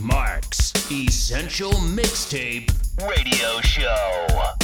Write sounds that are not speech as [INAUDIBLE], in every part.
Mark's Essential Mixtape Radio Show.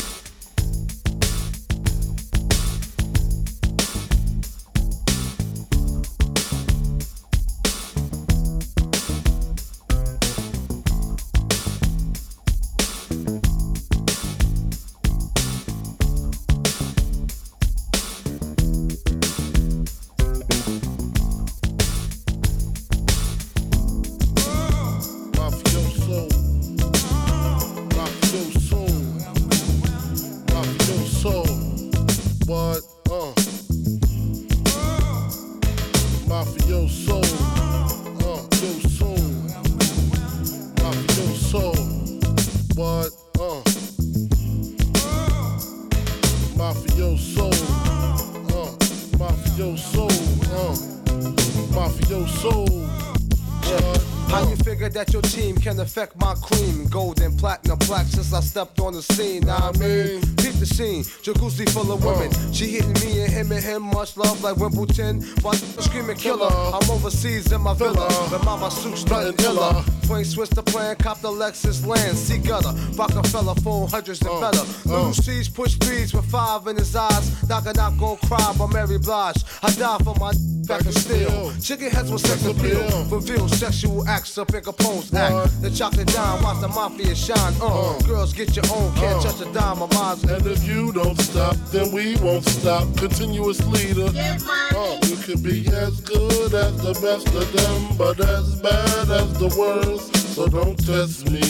The scene. I mean, peep the scene, jacuzzi full of women. She hitting me and him and him, much love like Wimbledon. But screaming killer, I'm overseas in my villa. But mama suits nothing iller. Plain switch the plan, cop the Lexus land, see gutter. Rockefeller, phone hundreds and uh, better. Uh. Little C's push speeds with five in his eyes. Knock a knock, go cry by Mary Blige. I die for my back and steel. Chicken heads with sex appeal. Reveal sexual acts up in Capone's act. The chocolate dime, watch the mafia shine. Uh, girls get your own, can't touch a dime of mine. And if you don't stop, then we won't stop. Continuous leader. Uh, you can be as good as the best of them, but as bad as the worst. So don't test me.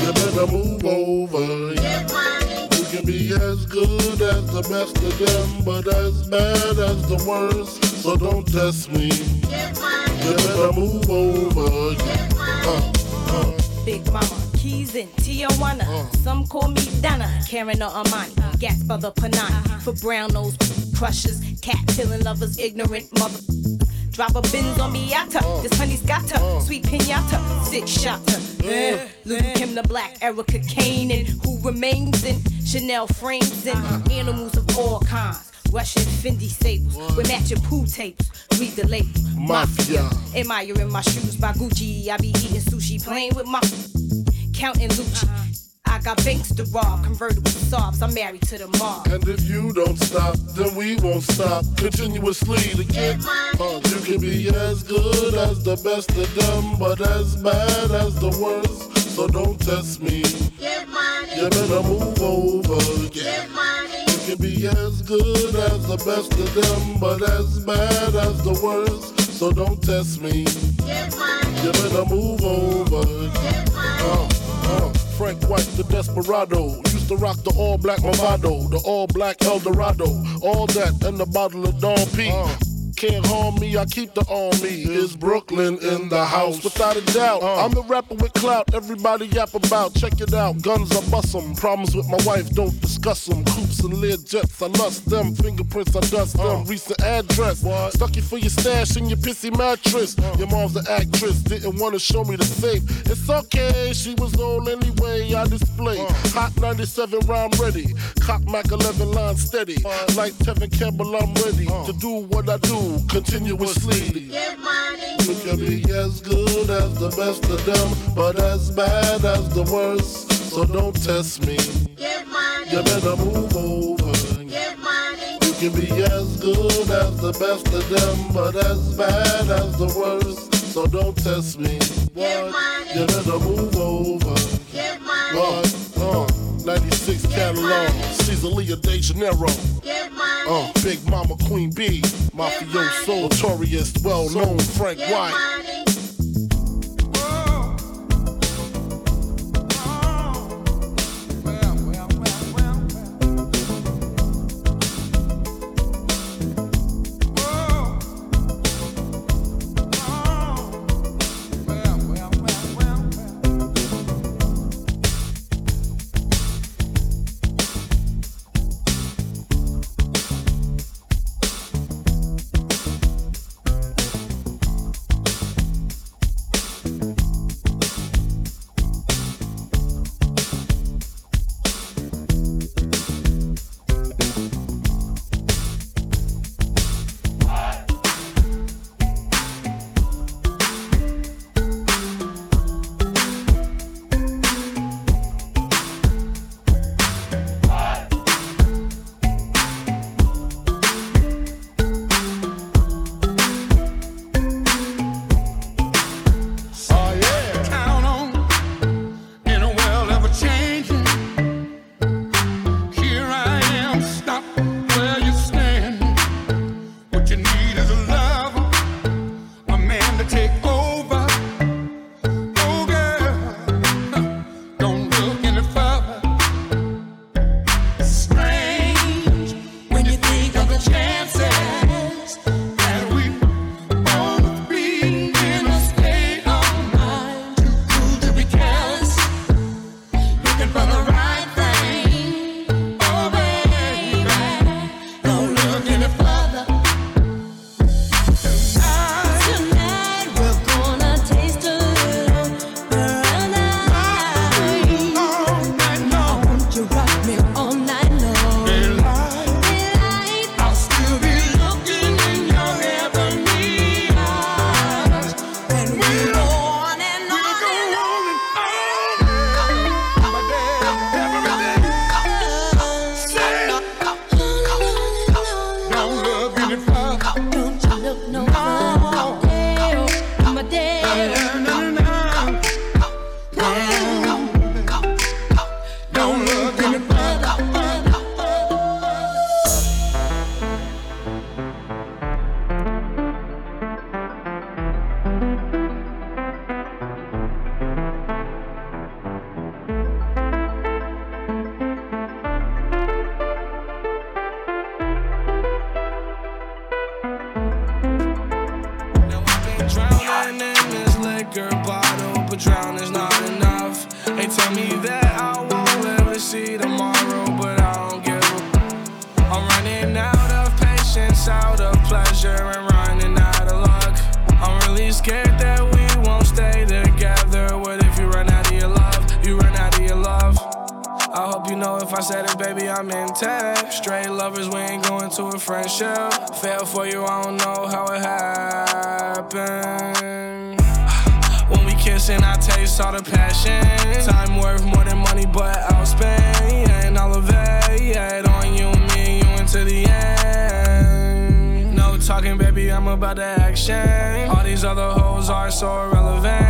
You better move over. You can be as good as the best of them, but as bad as the worst. So don't test me. You better move over. Uh, uh. Big Mama, Keys in Tijuana. Some call me Donna, Karan or Armani. Gas for the Panani. Uh-huh. For brown nose crushers, cat killing lovers, ignorant mother. Drop a bins on Miata. This honey's got her. Sweet pinata. Six shotter. Eh. Little eh. Kim the Black, Erica Kane, and who remains in Chanel frames and uh-huh. animals of all kinds. Russian Fendi sables with matching pool tapes. Read the label. Mafia. Admiring my shoes by Gucci. I be eating sushi, playing with my counting Lucci. I got banks to rob, convertible sobs. I'm married to the mob. And if you don't stop, then we won't stop continuously to get uh, You can be as good as the best of them, but as bad as the worst. So don't test me. Get money. You better move over. You can be as good as the best of them, but as bad as the worst. So don't test me. You better move over. Uh, uh. Frank White, the desperado. Used to rock the all black Movado, the all black Eldorado. All that and the bottle of Don P. Can't harm me, I keep the army. It's Brooklyn in the house? Without a doubt. Uh. I'm a rapper with clout, everybody yap about. Check it out, guns I bust bust 'em. Problems with my wife, don't discuss 'em. Coops and lead jets, I lust them. Fingerprints, I dust uh. them. Recent address. Stuck you for your stash in your pissy mattress. Uh. Your mom's an actress, didn't wanna show me the safe. It's okay, she was old anyway, I display. Hot 97 round ready. Cock Mac 11 line steady. Like Tevin Campbell, I'm ready to do what I do continuously. You can be as good as the best of them, but as bad as the worst. So don't test me. Give money. You better move over. You can be as good as the best of them, but as bad as the worst. So don't test me. What? You better move over. What? Uh, 96 Caesarea de Janeiro. Uh, Big Mama Queen B, Mafioso, notorious, well known Frank White. Hoes are so irrelevant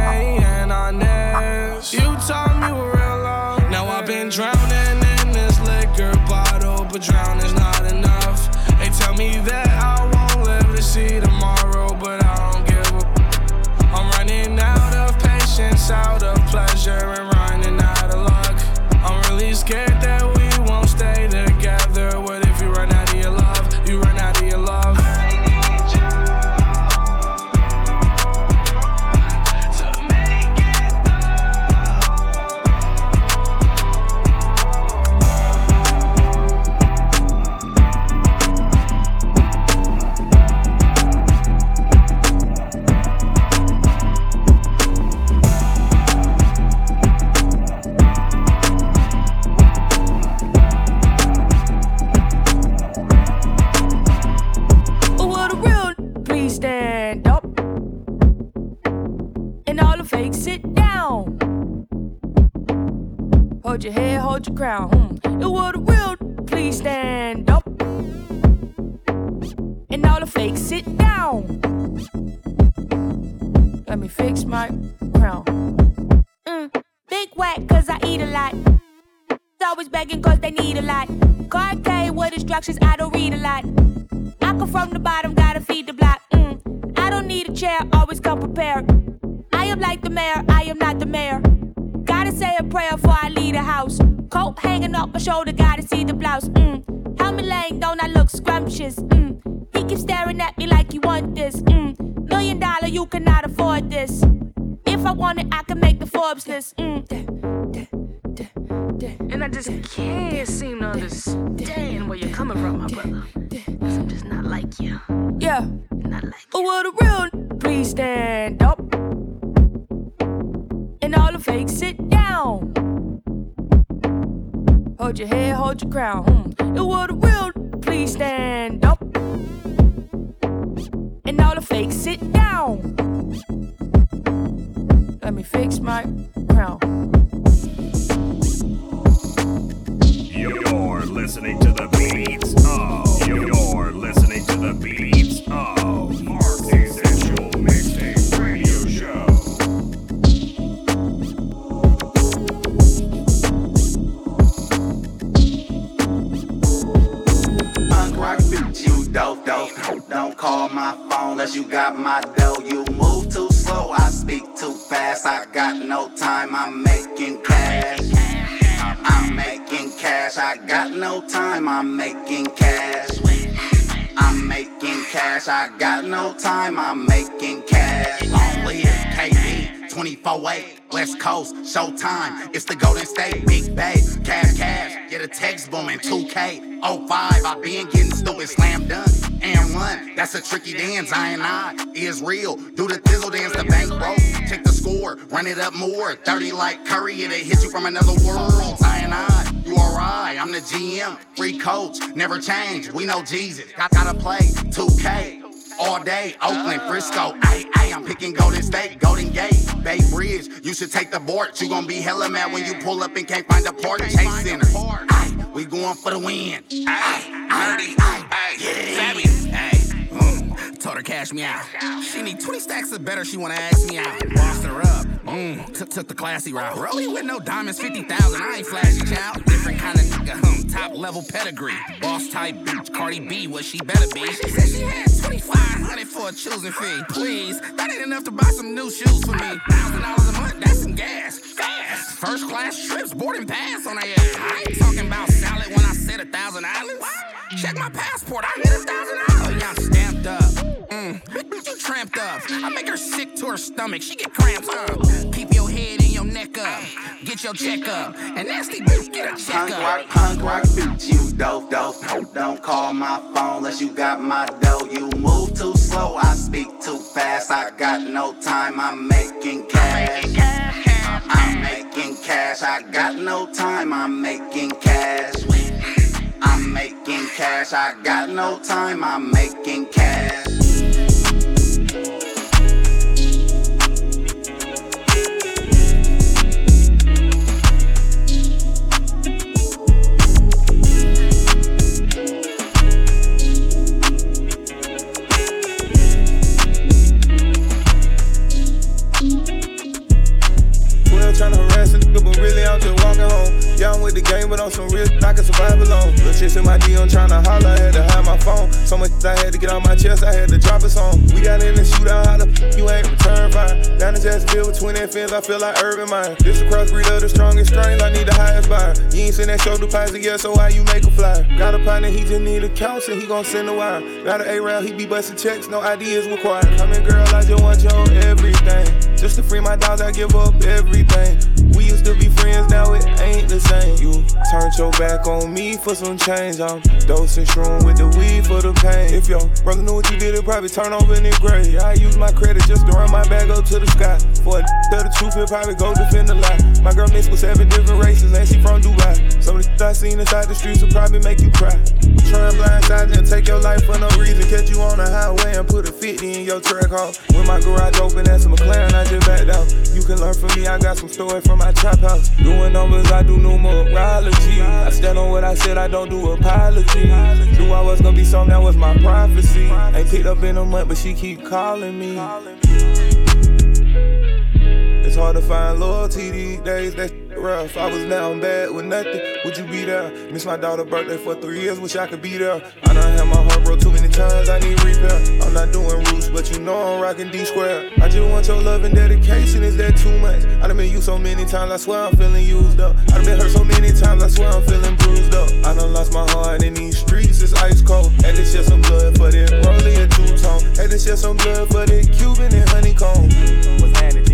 whack, cause I eat a lot. Always begging cause they need a lot. K with instructions, I don't read a lot. I come from the bottom, gotta feed the block. Mm. I don't need a chair, always come prepared. I am like the mayor, I am not the mayor. Gotta say a prayer before I leave the house. Coat hanging off my shoulder, gotta see the blouse. Mm. Helmet laying, don't I look scrumptious? Mm. He keeps staring at me like he want this. Mm. Million dollar, you cannot afford this. If I want it, I can make the Forbes list. Mm. And I just can't seem to understand where you're coming from, my brother. Cause I'm just not like you. Yeah. Not like Oh, what a real please stand up. And all the fakes sit down. Hold your head, hold your crown. Hmm. And what a real please stand up. And all the fakes sit down. Let me fix my crown. You're listening to the beats of. You're listening to the beats Don't call my phone unless you got my dough. You move too slow, I speak too fast. I got no time, I'm making cash. I'm making cash, I got no time, I'm making cash. I'm making cash, I got no time, I'm making cash. Long live KB, 24-8, West Coast, Showtime. It's the Golden State, Big Bay, cash, cash. Get a text booming, 2K, 05. I been getting stupid, slam dunk, and one. That's a tricky dance, I and I is real. Do the thizzle dance, the bank broke. Check the score, run it up more. 30 like Curry, it'll hit you from another world. I and I, you alright, I'm the GM, free coach, never change. We know Jesus, got gotta play 2K. All day, Oakland, Frisco, ay, ay, I'm picking Golden State, Golden Gate, Bay Bridge. You should take the board. You gon' be hella mad when you pull up and can't find a park. Chase Center. Ay, we going for the win. Ay, ay, ay, yeah. Told her cash me out. She need 20 stacks or better, she wanna ask me out. Bossed her up, mm, took, took the classy route. Rolling with no diamonds, 50,000, I ain't flashy child. Different kind of nigga, hum, top level pedigree. Boss type bitch, Cardi B, what she better be. She said she had 2500 for a choosing fee. Please, that ain't enough to buy some new shoes for me. Thousand dollars a month, that's some gas. Fast. First class trips, boarding pass on a ass. I ain't talking about salad when I said a thousand islands. Check my passport, I hit a thousand dollars. Oh, yeah, I'm stamped up. Mm. Bitch, you tramped up. I make her sick to her stomach. She get cramps up. Keep your head and your neck up. Get your check up. And nasty bitch, get a check Punk up. rock, punk rock, bitch, you dope, dope. Don't call my phone unless you got my dough. You move too slow, I speak too fast. I got no time, I'm making cash. I'm making cash, I got no time, I'm making cash. I'm making cash, I got no time, I'm making cash. Really I'm just walking home. Yeah, I'm with the game, but on some real I can survive alone. Little chicks in my DM tryna holler, I had to hide my phone. So much I had to get on my chest, I had to drop a song. We got in the shootout, how the f- you ain't return fire. Down in Jacksonville with twin fins, I feel like Urban Meyer. This a crossbreed of the strongest strains, I need the highest buyer. You ain't seen that show deposit yet, so why you make a flyer? Got a partner, he just need accounts and he gon' send a wire. Got an A-Rail, he be busting checks, no ID is required. Come in, girl, I just want your everything. Just to free my dogs, I give up everything. We used to be friends, now it ain't the same. You turned your back on me for some change. I'm dosing shroom with the weed for the pain. If your brother knew what you did, it probably turn over in the gray. I use my credit just to run my bag up to the sky. For a tell the truth, he'll probably go defend the lie. My girl mixed with seven different races, and she from Dubai. Some of the I seen inside the streets will probably make you cry. Try and blindside and take your life for no reason. Catch you on the highway and put a 50 in your track home. When my garage open, that's a McLaren, I just backed out. You can learn from me, I got some stories from my trap house. Doing numbers, I do numerology. I stand on what I said, I don't do apology. Knew I was gonna be something that was my prophecy. Ain't picked up in a month, but she keep calling me. It's hard to find loyalty these days. That shit rough. I was down bad with nothing. Would you be there? Miss my daughter's birthday for three years. Wish I could be there. I done had my heart broke too many times. I need repair. I'm not doing roots, but you know I'm rocking D square. I just want your love and dedication. Is that too much? I done been used so many times. I swear I'm feeling used up. I done been hurt so many times. I swear I'm feeling bruised up. I done lost my heart in these streets. It's ice cold. Had to shed some blood for that rolling and two tone. Had to shed some blood for that Cuban and honeycomb. What's happening,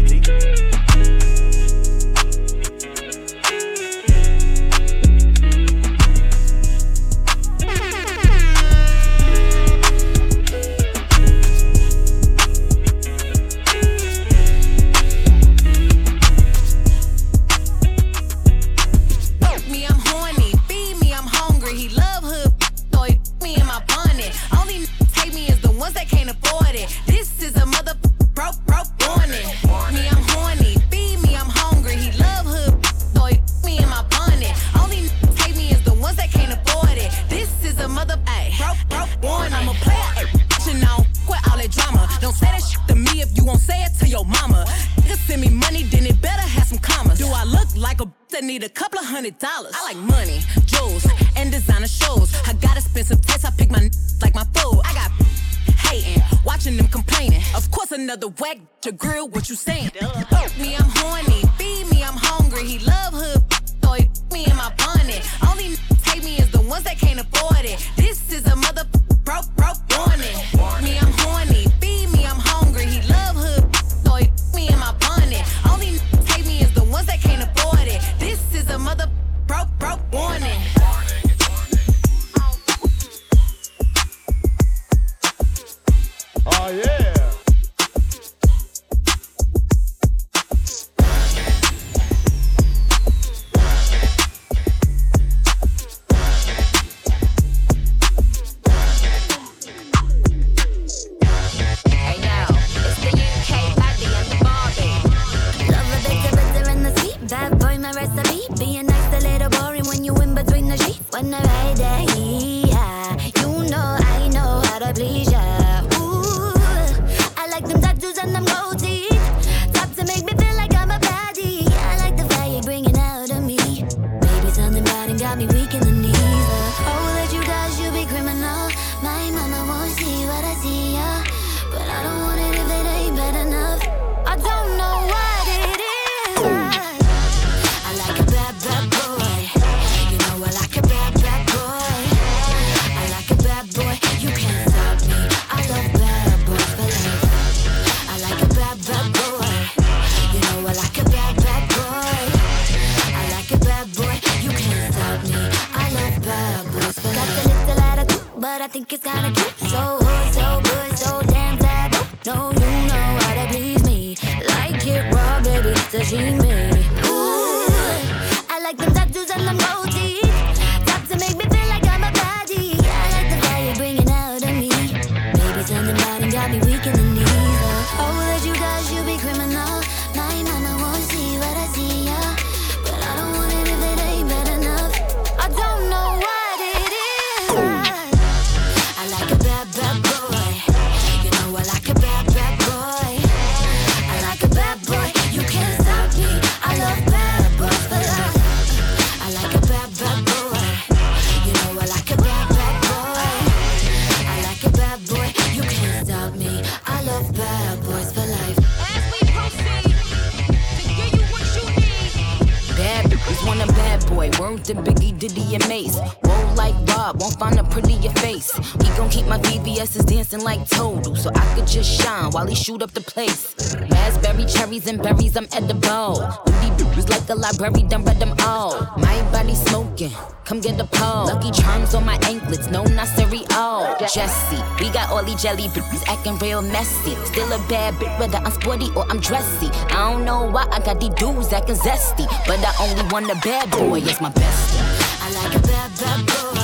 Bob, won't find a prettier face. He gon' keep my VVS's dancing like Total, so I could just shine while he shoot up the place. Raspberry, cherries, and berries, I'm edible. Duty bitches like a library, done read them all. My body smoking, come get a pole. Lucky charms on my anklets, no, not cereal. Jesse, we got all these jelly bitches acting real messy. Still a bad bitch, whether I'm sporty or I'm dressy. I don't know why I got these dudes acting zesty, but I only want a bad boy, it's my bestie. I like a bad, bad boy.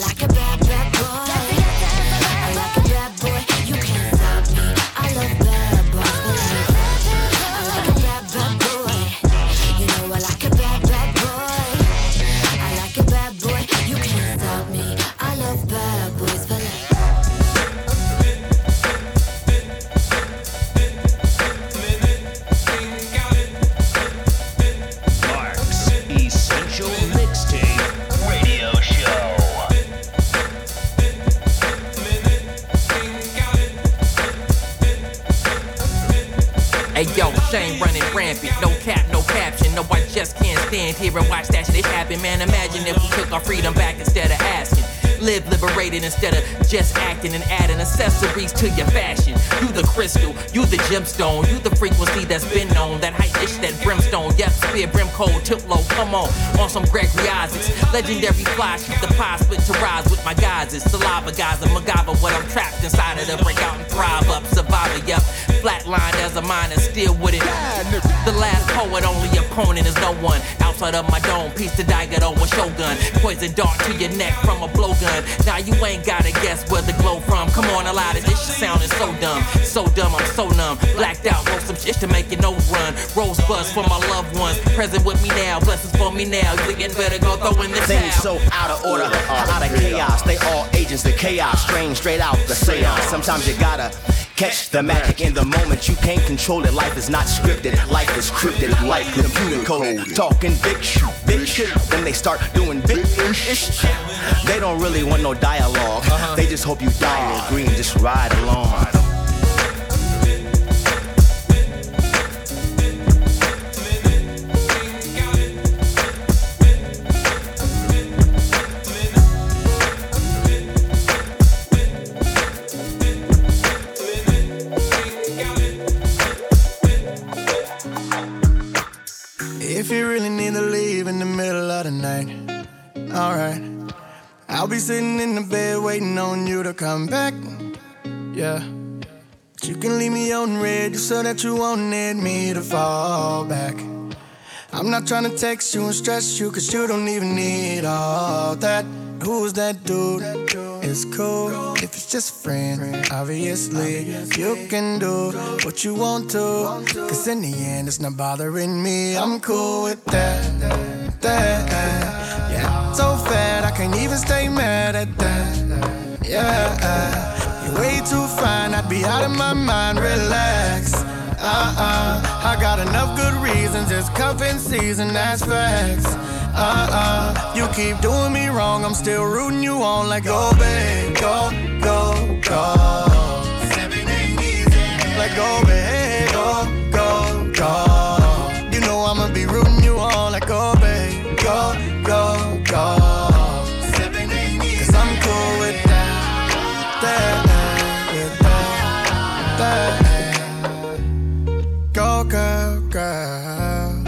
Like a bad, stand here and watch that shit happen. Man, imagine if we took our freedom back instead of asking. Live liberated instead of just acting and adding accessories to your fashion. You the crystal, you the gemstone, you the frequency that's been known. That hype dish, that brimstone, yep, spear brim cold, tip low, come on. On some Gregory Isaacs, legendary fly, shoot the pie, split to rise with my guys. It's saliva guys, a MacGyver, what I'm trapped inside of the break out and thrive up, survivor, yep. Flatlined as a miner, still with it. The last poet, only opponent is no one. Outside of my dome, piece to Daigato or Shogun. Poison dart to your neck from a blowgun. Now you ain't gotta guess where the glow from. Come on, a lot of this shit sounding so dumb. So dumb, I'm so numb. Blacked out, wrote some shit to make your nose run. Rosebuds for my loved ones. Present with me now, blessings for me now. You again better go throw in the Things so out of order, out of chaos. They all agents of chaos, strange straight out the seance. Sometimes you gotta catch the magic in the moment. You can't control it. Life is not scripted. Life is cryptic, like computer code. Talking big shit, big shit. Then they start doing big ish. They don't really want no dialog uh-huh. They just hope you die in green. Just ride along. Alright. I'll be sitting in the bed waiting on you to come back. Yeah. But you can leave me on red just so that you won't need me to fall back. I'm not trying to text you and stress you, cause you don't even need all that. Who's that dude? It's cool if it's just a friend. Obviously, you can do what you want to. Cause in the end, it's not bothering me. I'm cool with that. That. So fat, I can't even stay mad at that. Yeah, you're way too fine, I'd be out of my mind. Relax. Uh-uh, I got enough good reasons. It's cuffing season, that's facts. Uh-uh, you keep doing me wrong. I'm still rooting you on like go, babe, go, go, go. Like go, babe, go, go, go. Girl,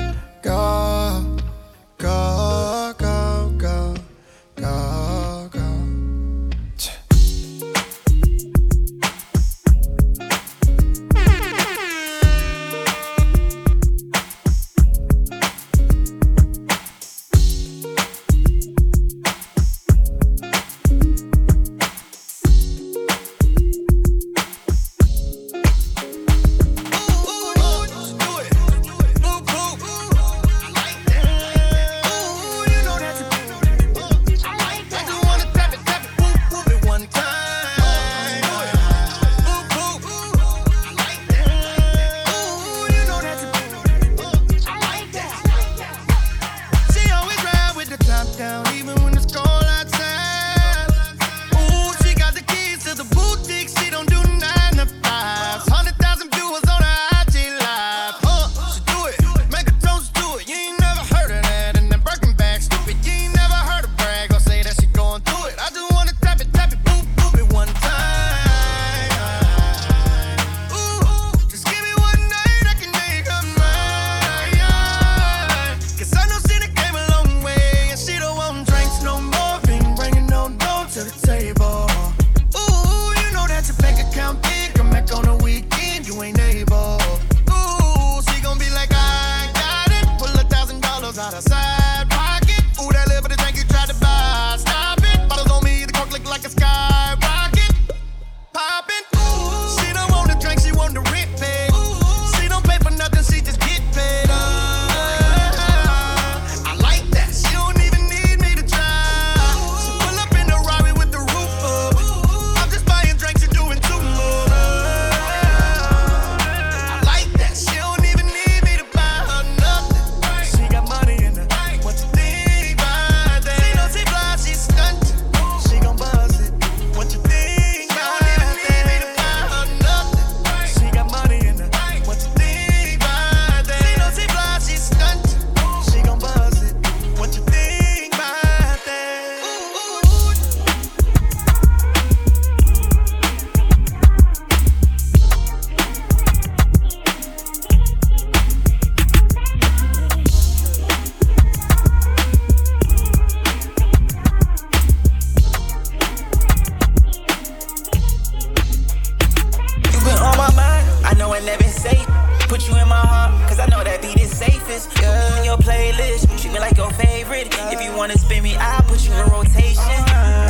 If you wanna spin me, I'll put you in rotation.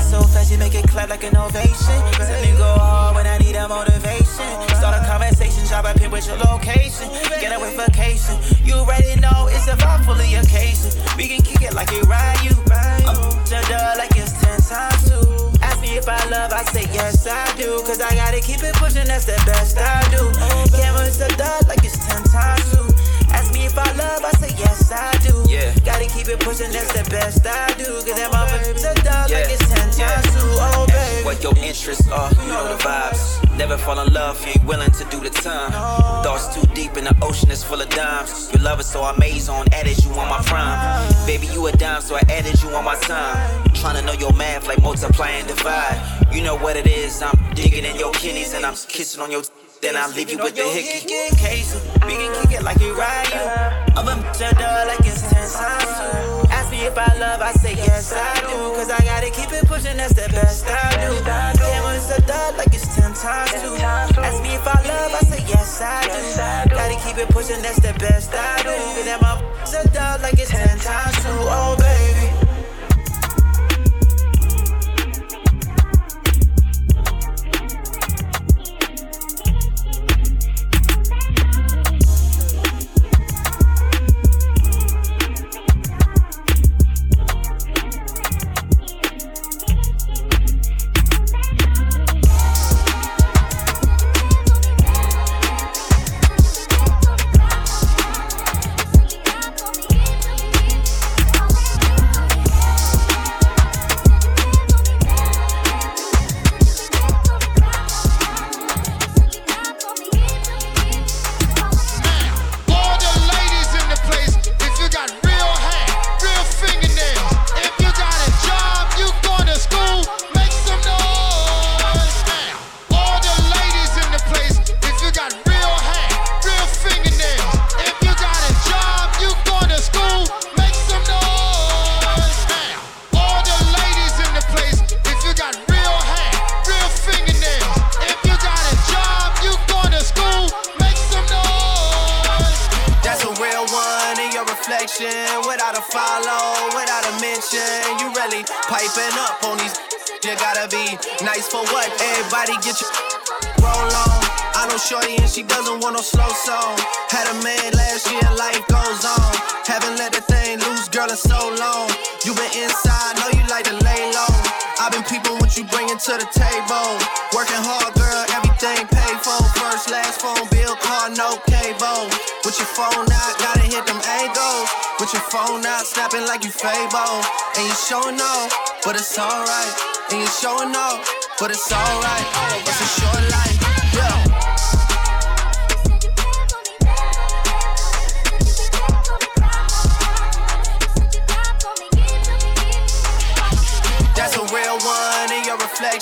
So fast, you make it clap like an ovation. Let me go hard when I need a motivation. Start a conversation, drop a pin with your location. Get away vacation. You already know it's a vibe full of occasion. We can kick it like it ride you. I'm the like it's 10 times two. Ask me if I love, I say yes I do. Cause I gotta keep it pushing, that's the best I do. Cameras the dog like it's 10 times two. If I love, I say yes I do. Yeah. Gotta keep it pushing, that's the best I do. Cause that motherfucker's a dog Yeah. like it's 10 times Yeah. two. Oh, baby. What your interests are, you know the vibes. Never fall in love, you ain't willing to do the time. Thoughts too deep in the ocean is full of dimes. Your love is so amazing, on added you on my prime. Baby, you a dime, so I added you on my time. Trying to know your math like multiply and divide. You know what it is, I'm digging in your kidneys and I'm kissing on your. Then I leave you with the hickey. Case, we can kick it like it ride you. I'm a dog like it's 10 times two. Ask me if I love, I say yes I do. Cause I gotta keep it pushing, that's the best I do. Damn, it's a dog like it's 10 times two. Ask me if I love, I say yes I do. Gotta keep it pushing, that's the best I do. Cause that my [LAUGHS] a dog like it's 10 times two. Oh, reflection. Without a follow, without a mention. You really piping up on these. You gotta be nice for what? Everybody get your roll on. I know Shorty and she doesn't want no slow song. Had a man last year, life goes on. Haven't let the thing loose, girl, in so long. You been inside, know you like to lay low. I've been peeping what you bringing to the table. Working hard, girl, everything paid for. First, last phone bill, car, no cable. Your phone out, gotta hit them angles. With your phone out, snapping like you Fable. And you showing off, but it's alright. And you showing off, but it's alright. It's a short life,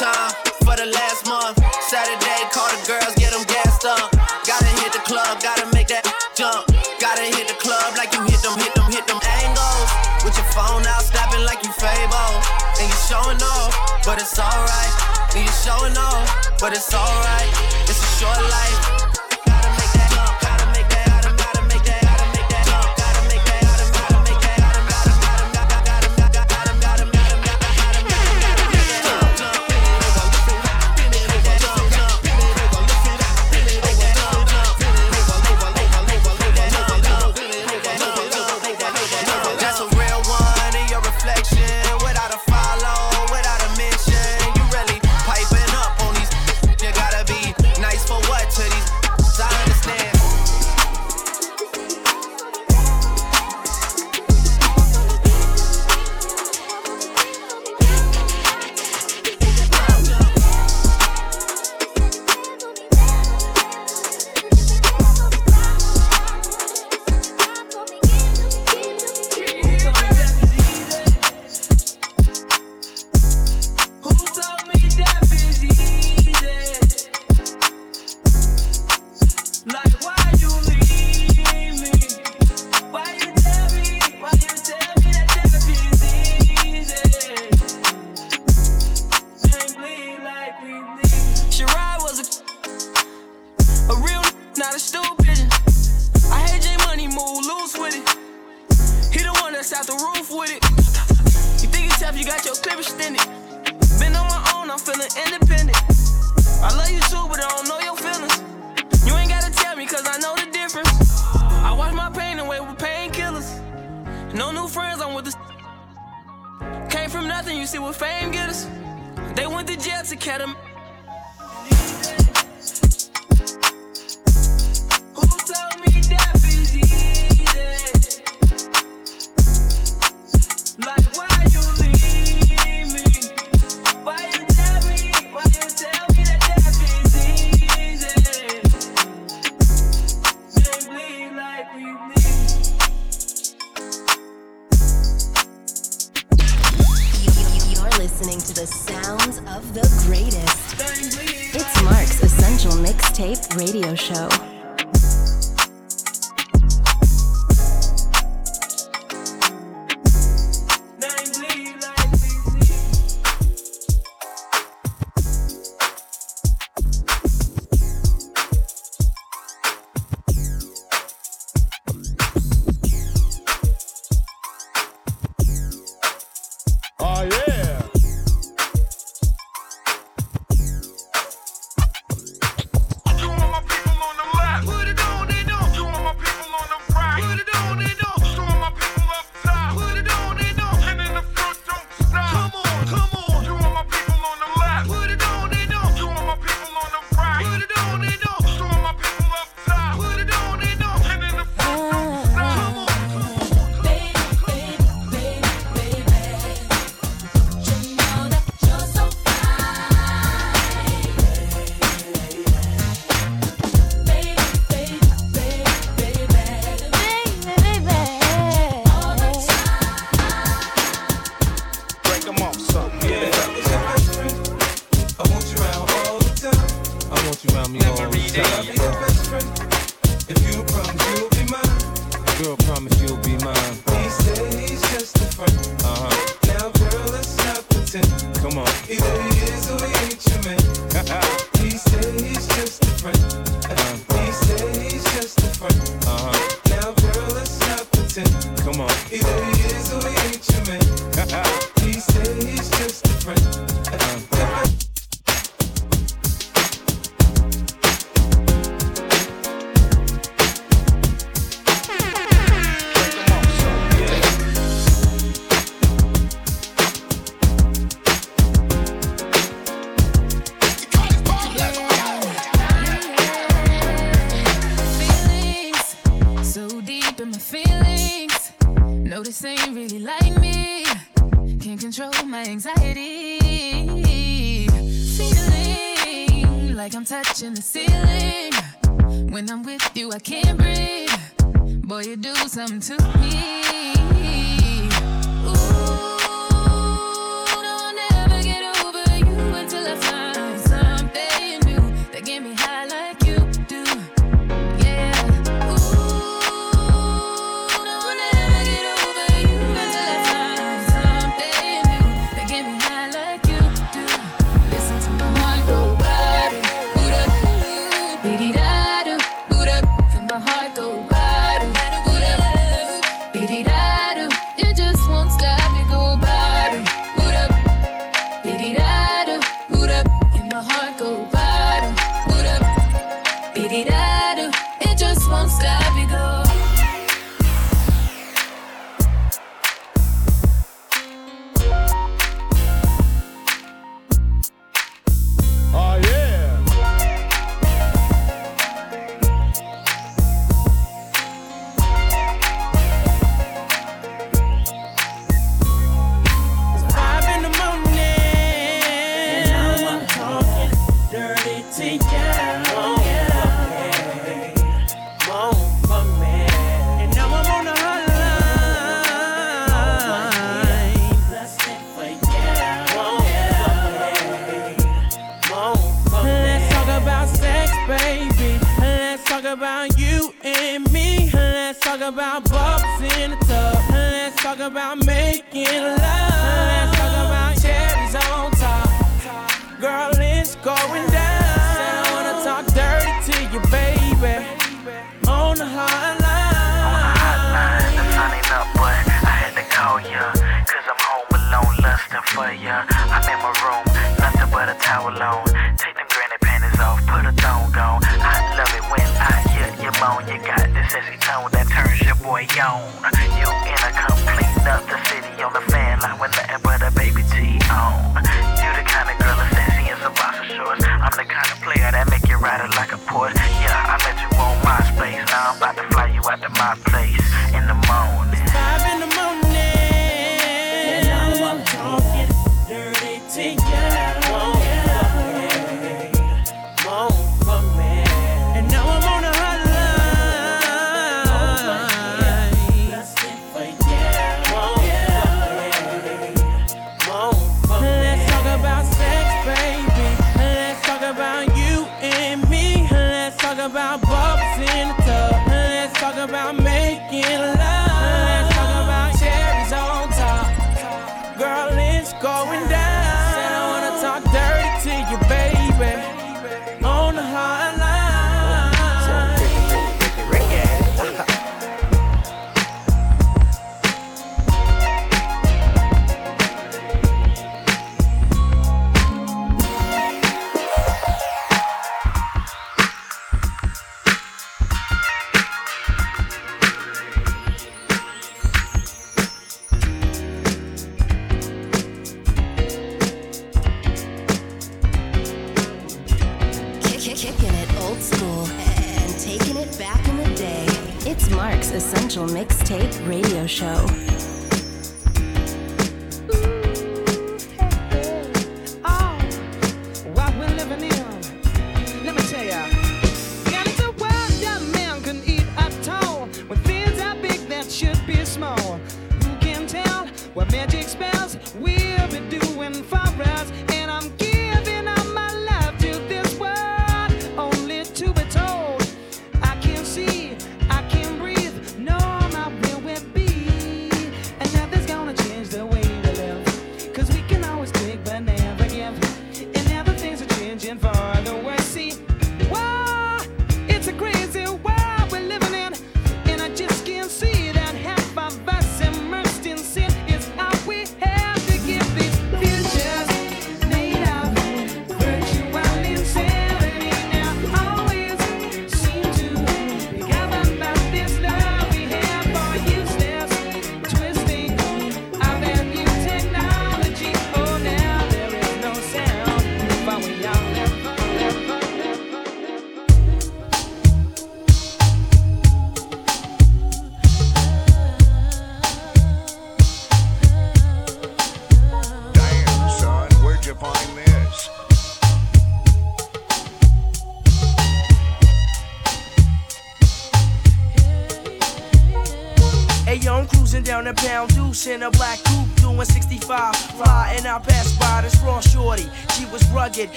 Overtime for the last month. Saturday, call the girls, get them gassed up. Gotta hit the club, gotta make that jump. Gotta hit the club like you hit them, hit them, hit them angles. With your phone out, snapping like you Fable. And you showing off, but it's alright. And you showing off, but it's alright. It's a short life. listening to the sounds of the greatest. It's Mark's Essential Mixtape Radio Show. you around me Never all the time. Best friend. If you promise you'll be mine. Girl, promise you'll be mine. He said he's just a friend. Uh huh. Now, girl, let's not pretend. Come on. Either he is or he ain't your man. [LAUGHS] about bubbles in the tub. Let's talk about making love. Let's talk about cherries on top. Girl, it's going down. Said I wanna talk dirty to you, baby. On the hotline. the sunny up, but I had to call you. I'm home alone, lusting for you. I'm in my room, nothing but a towel on. Take them granny panties off, put a thong on on, you got the sexy tone that turns your boy on. You in a complete other city on the fan line with nothing but a baby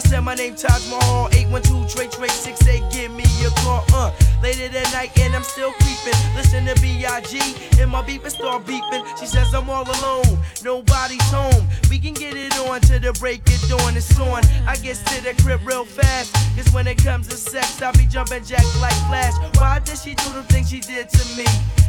I said my name Taj Mahal, 812 Trey Trey 68, give me a call, uh. Later that night and I'm still creeping. Listen to B.I.G. and my beeping start beeping. She says I'm all alone, nobody's home. We can get it on till the break of dawn. It's on. I get to the crib real fast. Cause when it comes to sex, I be jumping jack like Flash. Why did she do the things she did to me?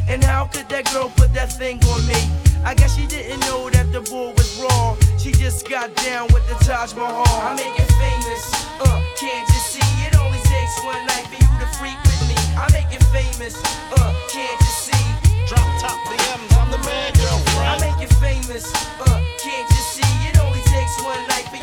And how could that girl put that thing on me? I guess she didn't know that the boy was raw. She just got down with the Taj Mahal. I make it famous. Uh, can't you see? It only takes one night for you to freak with me. I make it famous. Uh, can't you see? Drop top the M's, I'm the man, girlfriend. I make it famous. Uh, can't you see? It only takes one night for